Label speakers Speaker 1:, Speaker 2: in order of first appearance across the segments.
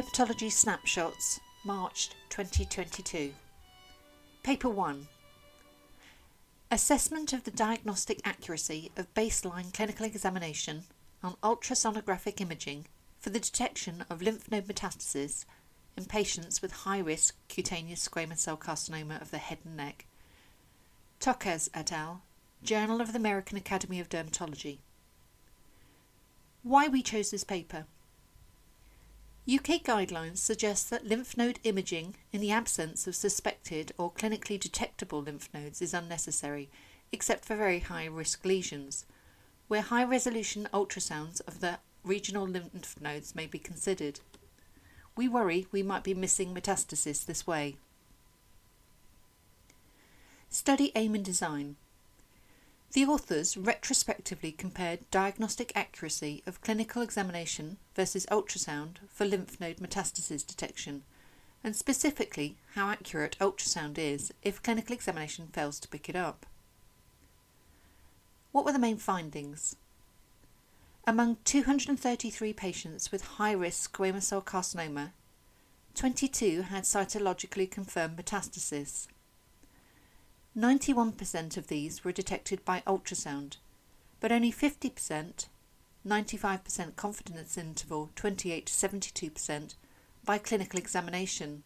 Speaker 1: Dermatology Snapshots, March 2022. Paper 1 Assessment of the diagnostic accuracy of baseline clinical examination on ultrasonographic imaging for the detection of lymph node metastases in patients with high risk cutaneous squamous cell carcinoma of the head and neck. Tokes et al., Journal of the American Academy of Dermatology. Why we chose this paper. UK guidelines suggest that lymph node imaging in the absence of suspected or clinically detectable lymph nodes is unnecessary, except for very high risk lesions, where high resolution ultrasounds of the regional lymph nodes may be considered. We worry we might be missing metastasis this way. Study aim and design. The authors retrospectively compared diagnostic accuracy of clinical examination versus ultrasound for lymph node metastasis detection, and specifically how accurate ultrasound is if clinical examination fails to pick it up. What were the main findings? Among 233 patients with high risk squamous cell carcinoma, 22 had cytologically confirmed metastasis. 91% of these were detected by ultrasound, but only 50%, 95% confidence interval 28 to 72%, by clinical examination.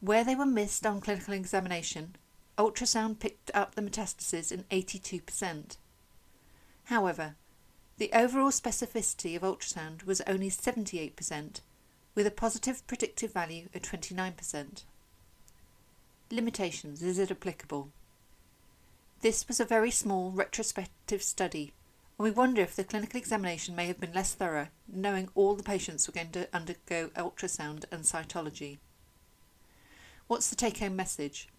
Speaker 1: Where they were missed on clinical examination, ultrasound picked up the metastases in 82%. However, the overall specificity of ultrasound was only 78%, with a positive predictive value of 29%. Limitations Is it applicable? This was a very small retrospective study, and we wonder if the clinical examination may have been less thorough, knowing all the patients were going to undergo ultrasound and cytology. What's the take home message?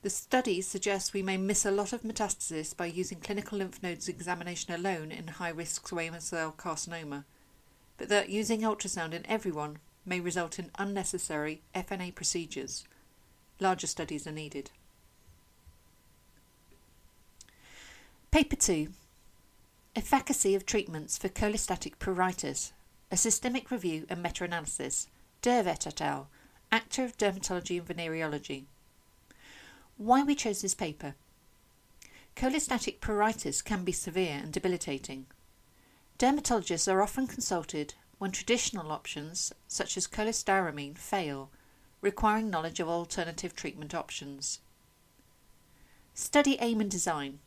Speaker 1: The study suggests we may miss a lot of metastasis by using clinical lymph nodes examination alone in high risk squamous cell carcinoma, but that using ultrasound in everyone may result in unnecessary FNA procedures Larger studies are needed. Paper 2 Efficacy of treatments for cholestatic pruritus, a systemic review and meta analysis. Dervet et al., Acta of Dermatology and Venereology. Why we chose this paper. Cholestatic pruritus can be severe and debilitating. Dermatologists are often consulted when traditional options, such as cholestyramine, fail requiring knowledge of alternative treatment options. Study aim and design.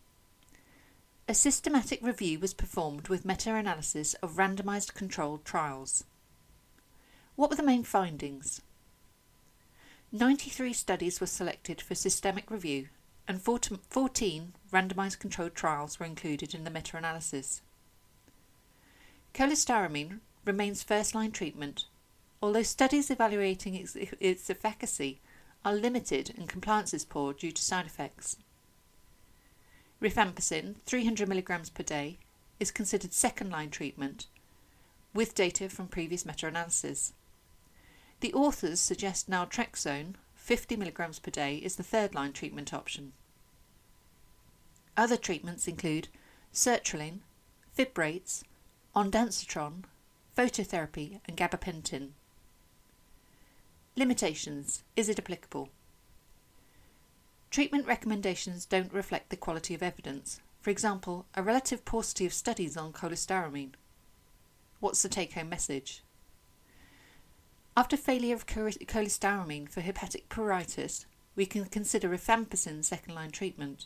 Speaker 1: A systematic review was performed with meta analysis of randomized controlled trials. What were the main findings? 93 studies were selected for systemic review, and 14 randomized controlled trials were included in the meta analysis. Cholestyramine remains first line treatment although studies evaluating its, its efficacy are limited and compliance is poor due to side effects. Rifampicin, 300 mg per day, is considered second line treatment with data from previous meta analysis. The authors suggest naltrexone, 50 mg per day, is the third line treatment option. Other treatments include sertraline, fibrates, ondansetron, phototherapy, and gabapentin. Limitations Is it applicable? Treatment recommendations don't reflect the quality of evidence. For example, a relative paucity of studies on cholestyramine. What's the take home message? After failure of cholestyramine for hepatic pruritus, we can consider rifampicin second line treatment.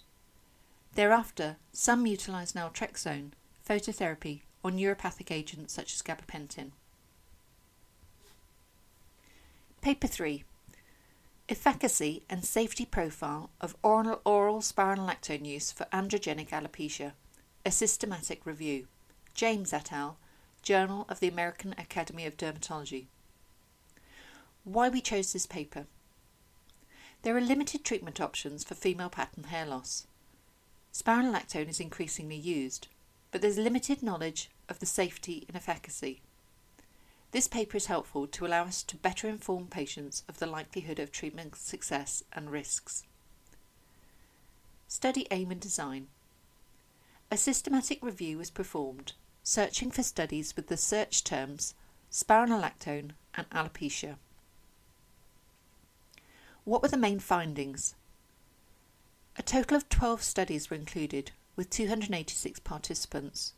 Speaker 1: Thereafter, some utilise naltrexone, phototherapy, or neuropathic agents such as gabapentin. Paper 3 Efficacy and Safety Profile of Oral, oral spironolactone Use for Androgenic Alopecia, a Systematic Review. James et al., Journal of the American Academy of Dermatology. Why we chose this paper. There are limited treatment options for female pattern hair loss. Spironolactone is increasingly used, but there's limited knowledge of the safety and efficacy. This paper is helpful to allow us to better inform patients of the likelihood of treatment success and risks. Study aim and design. A systematic review was performed, searching for studies with the search terms spironolactone, and alopecia. What were the main findings? A total of 12 studies were included, with 286 participants.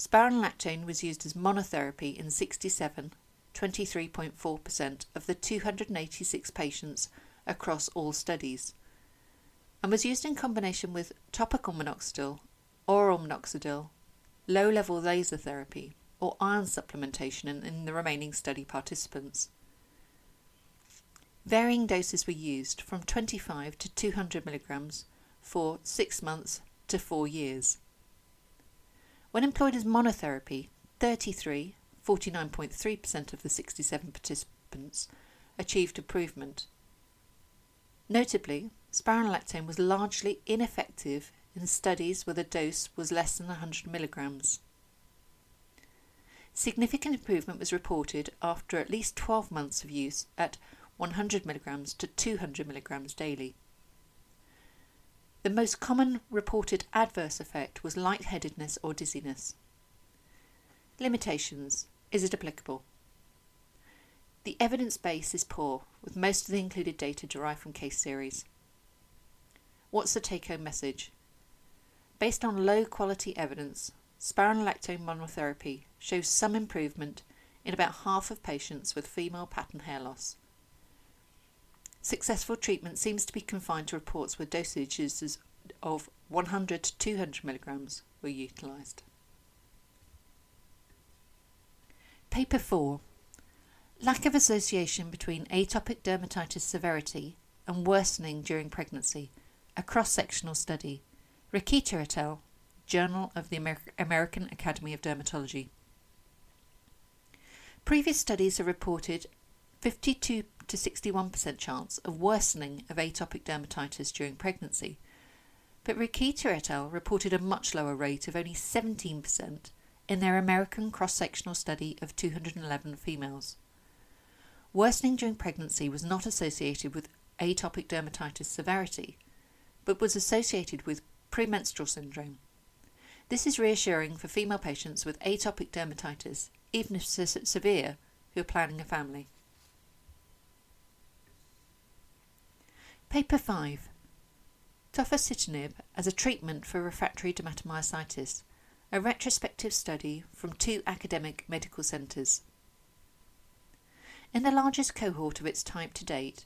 Speaker 1: Spironolactone was used as monotherapy in 67, 23.4% of the 286 patients across all studies, and was used in combination with topical minoxidil, oral minoxidil, low level laser therapy, or iron supplementation in, in the remaining study participants. Varying doses were used from 25 to 200 milligrams for 6 months to 4 years. When employed as monotherapy, 33, 49.3% of the 67 participants achieved improvement. Notably, spironolactone was largely ineffective in studies where the dose was less than 100 milligrams. Significant improvement was reported after at least 12 months of use at 100 mg to 200 mg daily. The most common reported adverse effect was lightheadedness or dizziness. Limitations Is it applicable? The evidence base is poor, with most of the included data derived from case series. What's the take home message? Based on low quality evidence, spironolactone monotherapy shows some improvement in about half of patients with female pattern hair loss. Successful treatment seems to be confined to reports where dosages of 100 to 200 milligrams were utilised. Paper 4 Lack of association between atopic dermatitis severity and worsening during pregnancy, a cross sectional study. Rikita et al., Journal of the Amer- American Academy of Dermatology. Previous studies have reported 52 to 61% chance of worsening of atopic dermatitis during pregnancy, but Rikita et al. reported a much lower rate of only 17% in their American cross sectional study of 211 females. Worsening during pregnancy was not associated with atopic dermatitis severity, but was associated with premenstrual syndrome. This is reassuring for female patients with atopic dermatitis, even if severe, who are planning a family. Paper 5 Tofacitinib as a treatment for refractory dermatomyositis, a retrospective study from two academic medical centres. In the largest cohort of its type to date,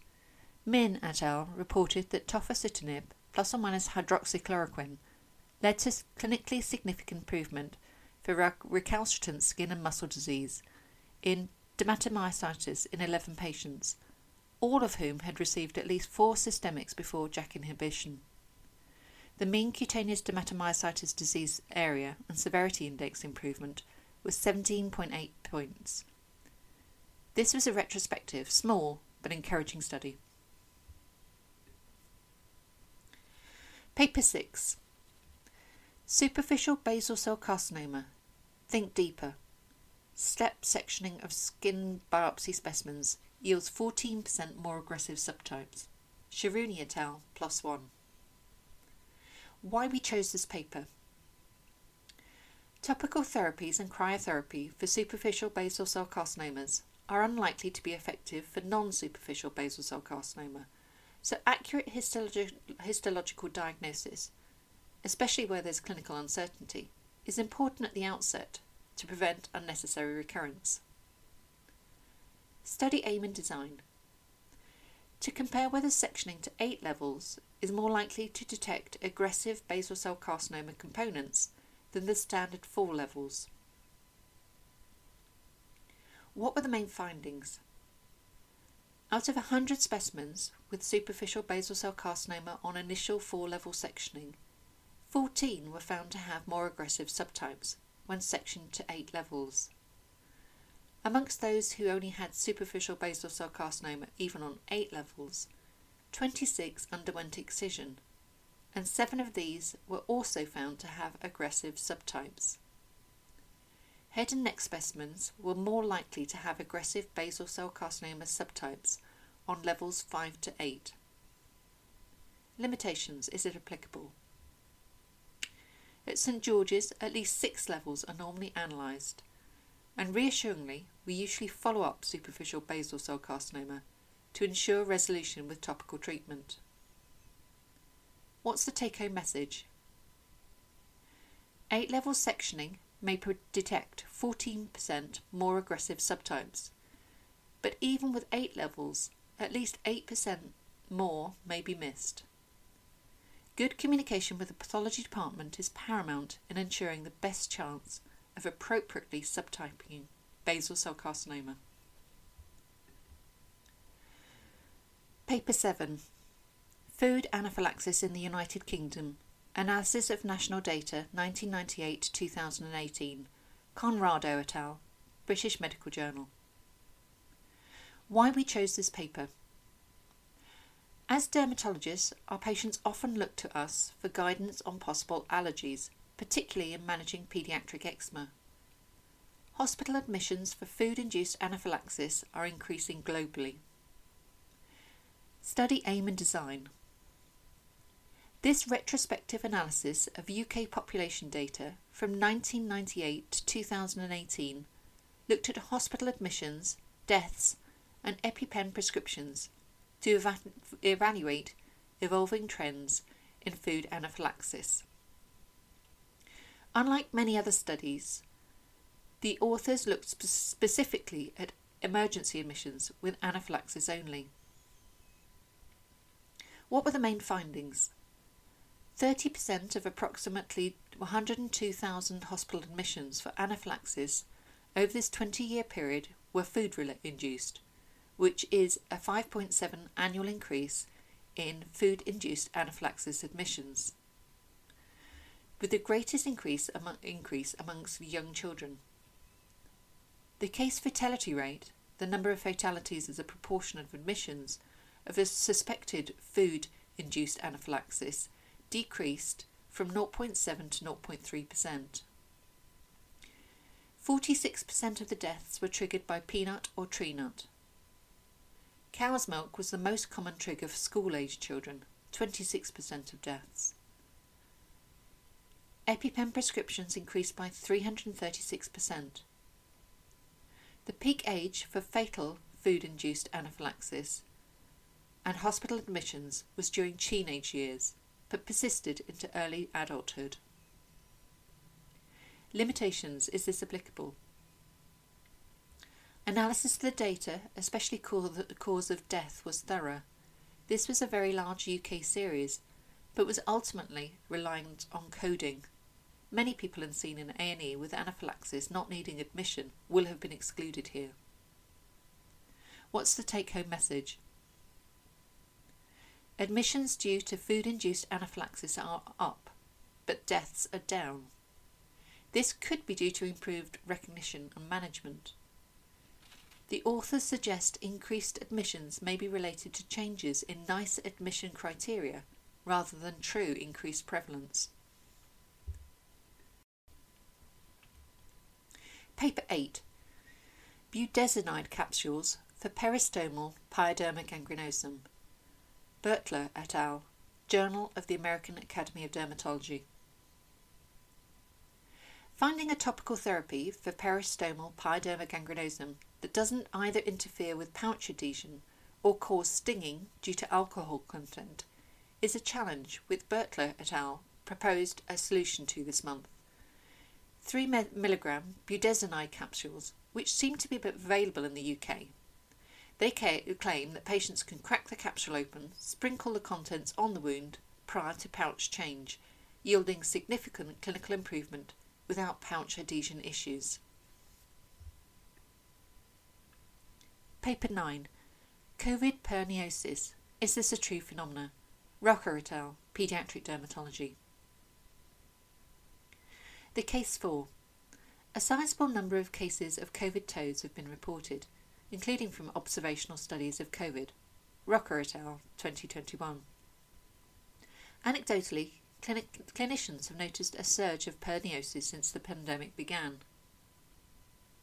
Speaker 1: Min et al. reported that tofacitinib plus or minus hydroxychloroquine led to clinically significant improvement for recalcitrant skin and muscle disease in dermatomyositis in 11 patients all of whom had received at least four systemics before JAK inhibition. The mean cutaneous dermatomyositis disease area and severity index improvement was 17.8 points. This was a retrospective, small, but encouraging study. Paper 6 Superficial basal cell carcinoma. Think deeper. Step sectioning of skin biopsy specimens yields 14% more aggressive subtypes. Sharuni et al. plus 1. Why we chose this paper. Topical therapies and cryotherapy for superficial basal cell carcinomas are unlikely to be effective for non superficial basal cell carcinoma, so accurate histologi- histological diagnosis, especially where there's clinical uncertainty, is important at the outset to prevent unnecessary recurrence. Study aim and design. To compare whether sectioning to 8 levels is more likely to detect aggressive basal cell carcinoma components than the standard 4 levels. What were the main findings? Out of 100 specimens with superficial basal cell carcinoma on initial 4 level sectioning, 14 were found to have more aggressive subtypes when sectioned to 8 levels. Amongst those who only had superficial basal cell carcinoma even on 8 levels, 26 underwent excision, and 7 of these were also found to have aggressive subtypes. Head and neck specimens were more likely to have aggressive basal cell carcinoma subtypes on levels 5 to 8. Limitations Is it applicable? At St George's, at least six levels are normally analysed and reassuringly, we usually follow up superficial basal cell carcinoma to ensure resolution with topical treatment. What's the take home message? 8 level sectioning may detect 14% more aggressive subtypes, but even with 8 levels, at least 8% more may be missed. Good communication with the pathology department is paramount in ensuring the best chance of appropriately subtyping basal cell carcinoma. Paper 7 Food Anaphylaxis in the United Kingdom Analysis of National Data 1998 2018 Conrado et al. British Medical Journal Why we chose this paper as dermatologists, our patients often look to us for guidance on possible allergies, particularly in managing paediatric eczema. Hospital admissions for food induced anaphylaxis are increasing globally. Study aim and design. This retrospective analysis of UK population data from 1998 to 2018 looked at hospital admissions, deaths, and EpiPen prescriptions to eva- evaluate evolving trends in food anaphylaxis. Unlike many other studies, the authors looked spe- specifically at emergency admissions with anaphylaxis only. What were the main findings? 30% of approximately 102,000 hospital admissions for anaphylaxis over this 20 year period were food induced, which is a 5.7 annual increase in food induced anaphylaxis admissions, with the greatest increase, among, increase amongst young children. The case fatality rate, the number of fatalities as a proportion of admissions of a suspected food induced anaphylaxis, decreased from 0.7 to 0.3%. 46% of the deaths were triggered by peanut or tree nut. Cow's milk was the most common trigger for school age children, 26% of deaths. EpiPen prescriptions increased by 336%. The peak age for fatal food induced anaphylaxis and hospital admissions was during teenage years, but persisted into early adulthood. Limitations is this applicable? Analysis of the data, especially the cause of death, was thorough. This was a very large UK series, but was ultimately reliant on coding. Many people seen in A&E with anaphylaxis not needing admission will have been excluded here. What's the take-home message? Admissions due to food-induced anaphylaxis are up, but deaths are down. This could be due to improved recognition and management. The authors suggest increased admissions may be related to changes in NICE admission criteria rather than true increased prevalence. Paper 8 Budesonide capsules for peristomal pyoderma gangrenosum. Bertler et al. Journal of the American Academy of Dermatology. Finding a topical therapy for peristomal pyoderma gangrenosum that doesn't either interfere with pouch adhesion or cause stinging due to alcohol content is a challenge with Bertler et al. proposed a solution to this month. 3 mg budesonide capsules, which seem to be available in the UK. They claim that patients can crack the capsule open, sprinkle the contents on the wound prior to pouch change, yielding significant clinical improvement without pouch adhesion issues. Paper 9 COVID perniosis. Is this a true phenomenon? Rocker et al., Pediatric Dermatology. The case for. A sizable number of cases of COVID toes have been reported, including from observational studies of COVID. Rocker et al., 2021. Anecdotally, clinic- clinicians have noticed a surge of perniosis since the pandemic began.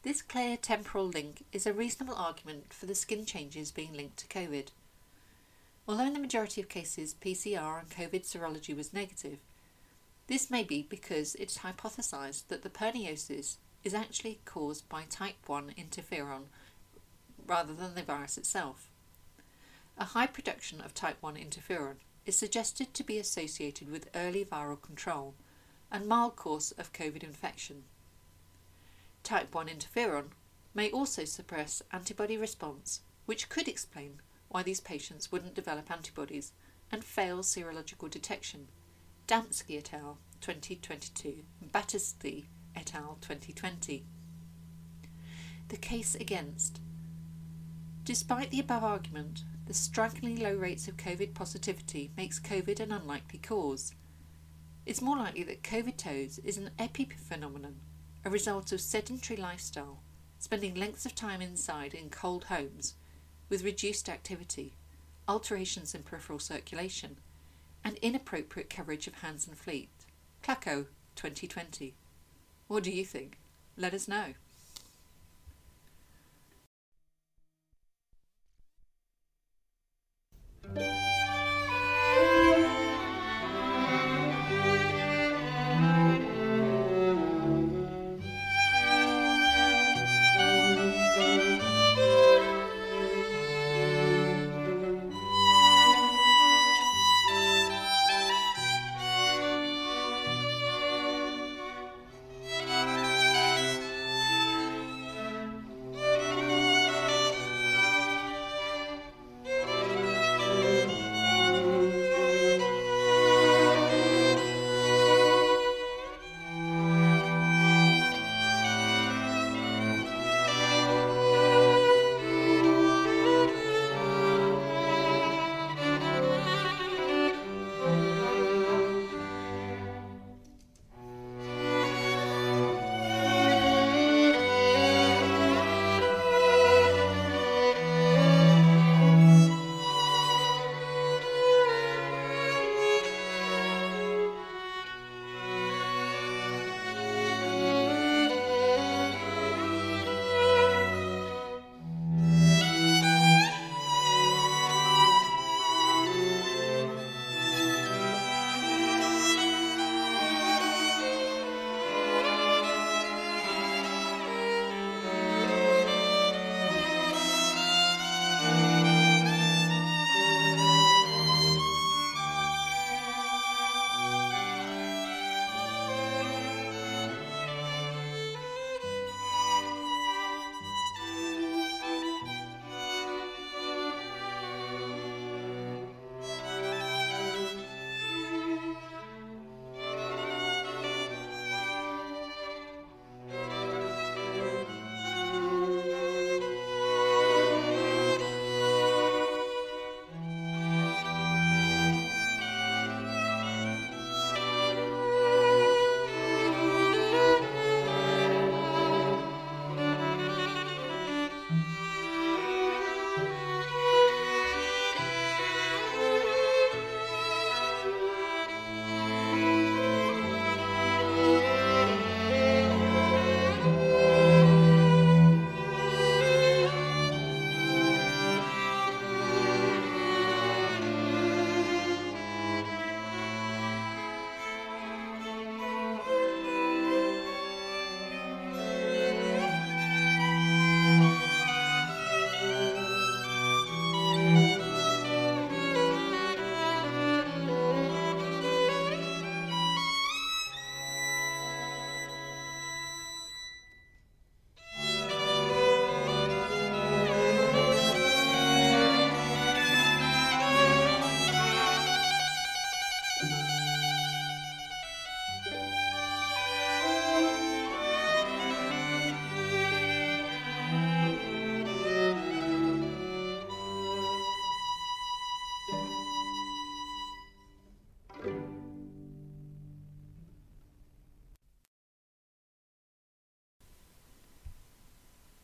Speaker 1: This clear temporal link is a reasonable argument for the skin changes being linked to COVID. Although in the majority of cases PCR and COVID serology was negative, this may be because it's hypothesized that the perniosis is actually caused by type 1 interferon rather than the virus itself. A high production of type 1 interferon is suggested to be associated with early viral control and mild course of COVID infection. Type 1 interferon may also suppress antibody response, which could explain why these patients wouldn't develop antibodies and fail serological detection. Damsky et al. 2022 and Battersby et al. 2020. The case against. Despite the above argument, the strikingly low rates of COVID positivity makes COVID an unlikely cause. It's more likely that COVID toes is an epiphenomenon, a result of sedentary lifestyle, spending lengths of time inside in cold homes, with reduced activity, alterations in peripheral circulation, and inappropriate coverage of hands and feet. Clacko 2020. What do you think? Let us know.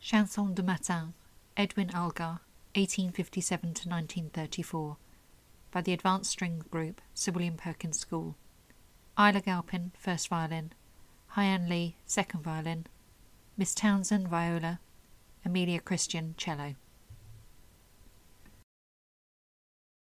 Speaker 1: Chanson de Matin, Edward Elgar, 1857 to 1934, by the Advanced String Group, Sir William Perkins School. Isla Galpin, first violin, Hayun Lee, second violin, Miss Townsend, viola, Amelia Christian, cello.